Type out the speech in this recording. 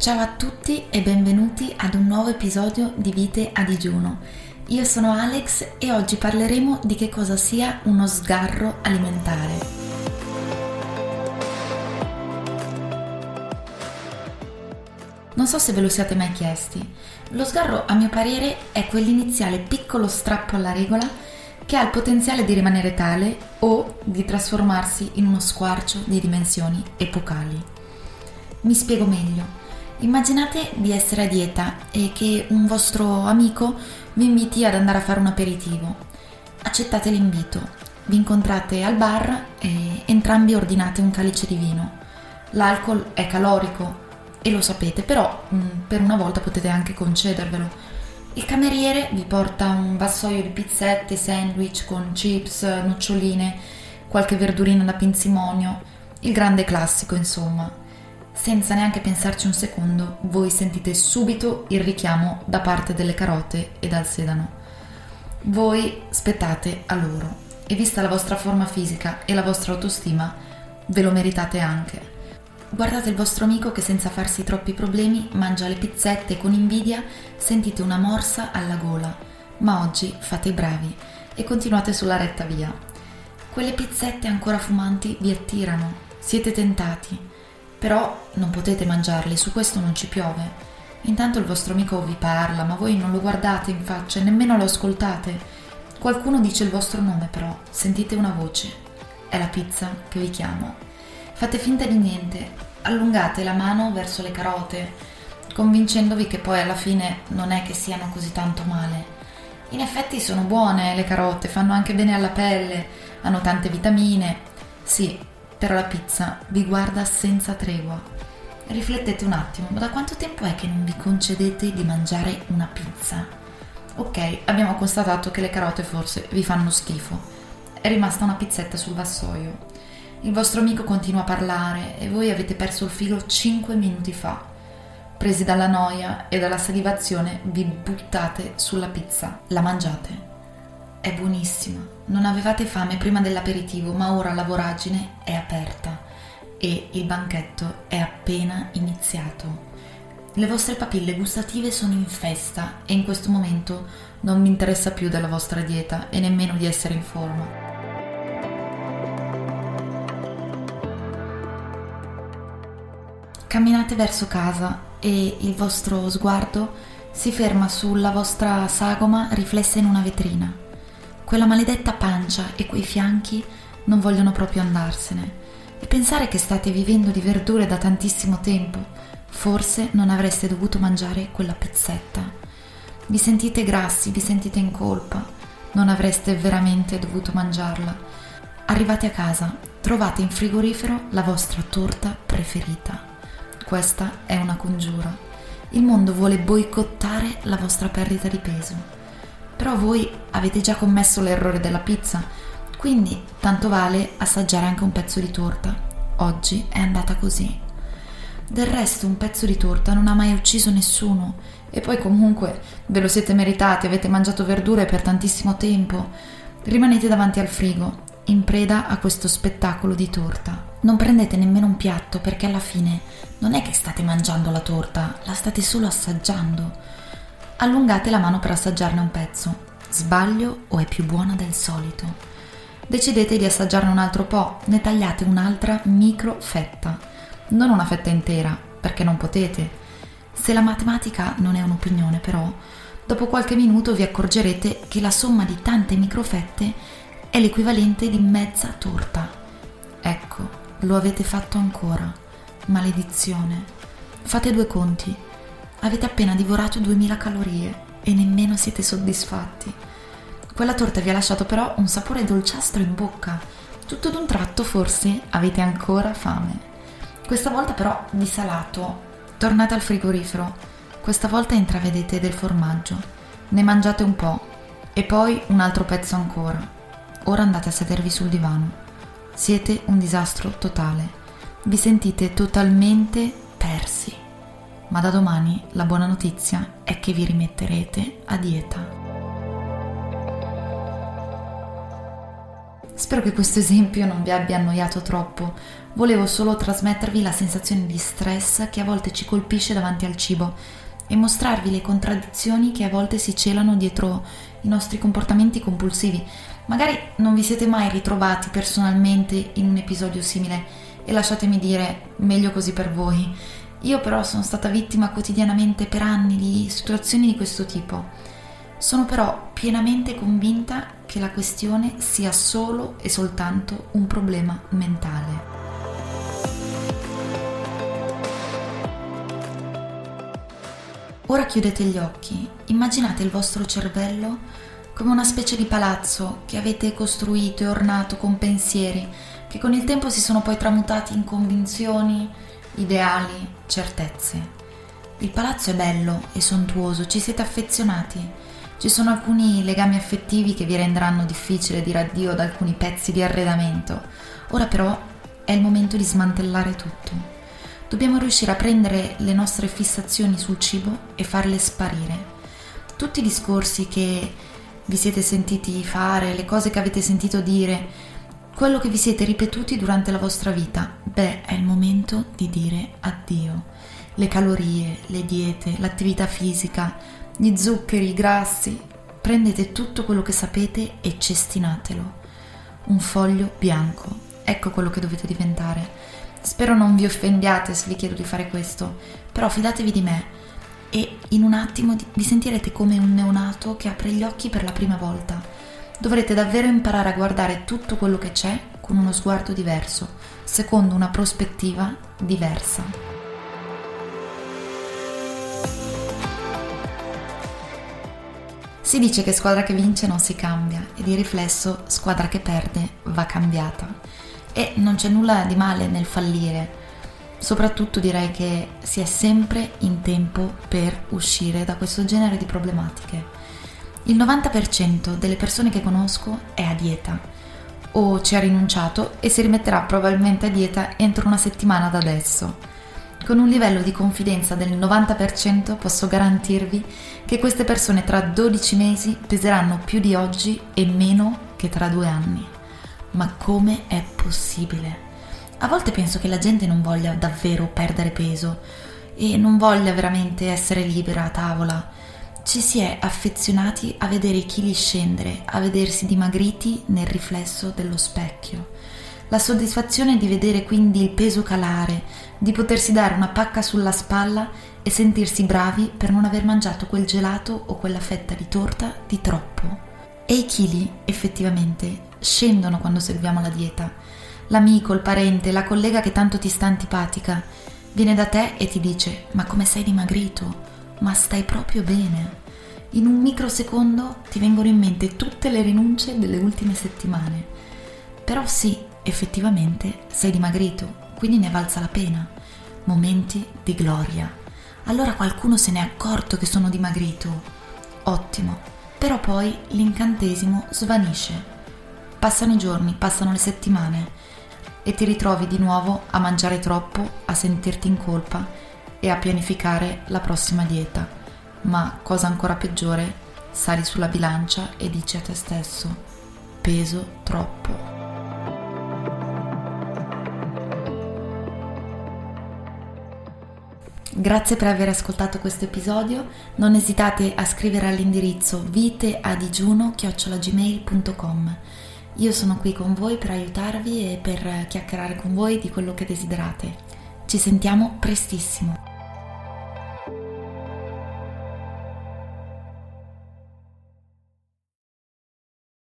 Ciao a tutti e benvenuti ad un nuovo episodio di Vite a digiuno. Io sono Alex e oggi parleremo di che cosa sia uno sgarro alimentare. Non so se ve lo siate mai chiesti. Lo sgarro, a mio parere, è quell'iniziale piccolo strappo alla regola che ha il potenziale di rimanere tale o di trasformarsi in uno squarcio di dimensioni epocali. Mi spiego meglio. Immaginate di essere a dieta e che un vostro amico vi inviti ad andare a fare un aperitivo. Accettate l'invito, vi incontrate al bar e entrambi ordinate un calice di vino. L'alcol è calorico e lo sapete, però mm, per una volta potete anche concedervelo. Il cameriere vi porta un vassoio di pizzette, sandwich con chips, noccioline, qualche verdurina da pinzimonio, il grande classico insomma. Senza neanche pensarci un secondo, voi sentite subito il richiamo da parte delle carote e dal sedano. Voi spettate a loro e vista la vostra forma fisica e la vostra autostima, ve lo meritate anche. Guardate il vostro amico che senza farsi troppi problemi mangia le pizzette con invidia sentite una morsa alla gola, ma oggi fate i bravi e continuate sulla retta via. Quelle pizzette ancora fumanti vi attirano, siete tentati però non potete mangiarli, su questo non ci piove. Intanto il vostro amico vi parla, ma voi non lo guardate in faccia e nemmeno lo ascoltate. Qualcuno dice il vostro nome però, sentite una voce. È la pizza che vi chiamo. Fate finta di niente, allungate la mano verso le carote, convincendovi che poi alla fine non è che siano così tanto male. In effetti sono buone le carote, fanno anche bene alla pelle, hanno tante vitamine. Sì, però la pizza vi guarda senza tregua. Riflettete un attimo, ma da quanto tempo è che non vi concedete di mangiare una pizza? Ok, abbiamo constatato che le carote forse vi fanno schifo. È rimasta una pizzetta sul vassoio. Il vostro amico continua a parlare e voi avete perso il filo 5 minuti fa. Presi dalla noia e dalla salivazione, vi buttate sulla pizza, la mangiate. È buonissima. Non avevate fame prima dell'aperitivo, ma ora la voragine è aperta e il banchetto è appena iniziato. Le vostre papille gustative sono in festa e in questo momento non mi interessa più della vostra dieta e nemmeno di essere in forma. Camminate verso casa e il vostro sguardo si ferma sulla vostra sagoma riflessa in una vetrina. Quella maledetta pancia e quei fianchi non vogliono proprio andarsene. E pensare che state vivendo di verdure da tantissimo tempo, forse non avreste dovuto mangiare quella pizzetta. Vi sentite grassi, vi sentite in colpa, non avreste veramente dovuto mangiarla. Arrivate a casa, trovate in frigorifero la vostra torta preferita. Questa è una congiura. Il mondo vuole boicottare la vostra perdita di peso però voi avete già commesso l'errore della pizza, quindi tanto vale assaggiare anche un pezzo di torta. Oggi è andata così. Del resto un pezzo di torta non ha mai ucciso nessuno e poi comunque ve lo siete meritati, avete mangiato verdure per tantissimo tempo. Rimanete davanti al frigo, in preda a questo spettacolo di torta. Non prendete nemmeno un piatto perché alla fine non è che state mangiando la torta, la state solo assaggiando allungate la mano per assaggiarne un pezzo. Sbaglio o è più buona del solito? Decidete di assaggiarne un altro po', ne tagliate un'altra micro fetta, non una fetta intera, perché non potete. Se la matematica non è un'opinione, però, dopo qualche minuto vi accorgerete che la somma di tante microfette è l'equivalente di mezza torta. Ecco, lo avete fatto ancora. Maledizione. Fate due conti Avete appena divorato 2000 calorie e nemmeno siete soddisfatti. Quella torta vi ha lasciato però un sapore dolciastro in bocca. Tutto d'un tratto forse avete ancora fame. Questa volta però di salato. Tornate al frigorifero. Questa volta intravedete del formaggio. Ne mangiate un po' e poi un altro pezzo ancora. Ora andate a sedervi sul divano. Siete un disastro totale. Vi sentite totalmente persi ma da domani la buona notizia è che vi rimetterete a dieta. Spero che questo esempio non vi abbia annoiato troppo. Volevo solo trasmettervi la sensazione di stress che a volte ci colpisce davanti al cibo e mostrarvi le contraddizioni che a volte si celano dietro i nostri comportamenti compulsivi. Magari non vi siete mai ritrovati personalmente in un episodio simile e lasciatemi dire, meglio così per voi. Io però sono stata vittima quotidianamente per anni di situazioni di questo tipo sono però pienamente convinta che la questione sia solo e soltanto un problema mentale. Ora chiudete gli occhi, immaginate il vostro cervello come una specie di palazzo che avete costruito e ornato con pensieri che con il tempo si sono poi tramutati in convinzioni, ideali, certezze. Il palazzo è bello e sontuoso, ci siete affezionati ci sono alcuni legami affettivi che vi renderanno difficile dire addio ad alcuni pezzi di arredamento. Ora però è il momento di smantellare tutto. Dobbiamo riuscire a prendere le nostre fissazioni sul cibo e farle sparire. Tutti i discorsi che vi siete sentiti fare, le cose che avete sentito dire, quello che vi siete ripetuti durante la vostra vita, beh, è il momento di dire addio. Le calorie, le diete, l'attività fisica, gli zuccheri, i grassi. Prendete tutto quello che sapete e cestinatelo. Un foglio bianco. Ecco quello che dovete diventare. Spero non vi offendiate se vi chiedo di fare questo, però fidatevi di me e in un attimo vi sentirete come un neonato che apre gli occhi per la prima volta. Dovrete davvero imparare a guardare tutto quello che c'è con uno sguardo diverso, secondo una prospettiva diversa. Si dice che squadra che vince non si cambia e di riflesso squadra che perde va cambiata. E non c'è nulla di male nel fallire, soprattutto direi che si è sempre in tempo per uscire da questo genere di problematiche. Il 90% delle persone che conosco è a dieta o ci ha rinunciato e si rimetterà probabilmente a dieta entro una settimana da adesso. Con un livello di confidenza del 90% posso garantirvi che queste persone tra 12 mesi peseranno più di oggi e meno che tra due anni. Ma come è possibile? A volte penso che la gente non voglia davvero perdere peso e non voglia veramente essere libera a tavola. Ci si è affezionati a vedere i chili scendere, a vedersi dimagriti nel riflesso dello specchio. La soddisfazione di vedere quindi il peso calare, di potersi dare una pacca sulla spalla e sentirsi bravi per non aver mangiato quel gelato o quella fetta di torta di troppo. E i chili, effettivamente, scendono quando seguiamo la dieta. L'amico, il parente, la collega che tanto ti sta antipatica viene da te e ti dice: Ma come sei dimagrito? Ma stai proprio bene. In un microsecondo ti vengono in mente tutte le rinunce delle ultime settimane. Però sì, effettivamente sei dimagrito, quindi ne valsa la pena. Momenti di gloria. Allora qualcuno se n'è accorto che sono dimagrito. Ottimo. Però poi l'incantesimo svanisce. Passano i giorni, passano le settimane e ti ritrovi di nuovo a mangiare troppo, a sentirti in colpa e a pianificare la prossima dieta. Ma cosa ancora peggiore, sali sulla bilancia e dici a te stesso, peso troppo. Grazie per aver ascoltato questo episodio, non esitate a scrivere all'indirizzo viteadigiuno.gmail.com Io sono qui con voi per aiutarvi e per chiacchierare con voi di quello che desiderate. Ci sentiamo prestissimo.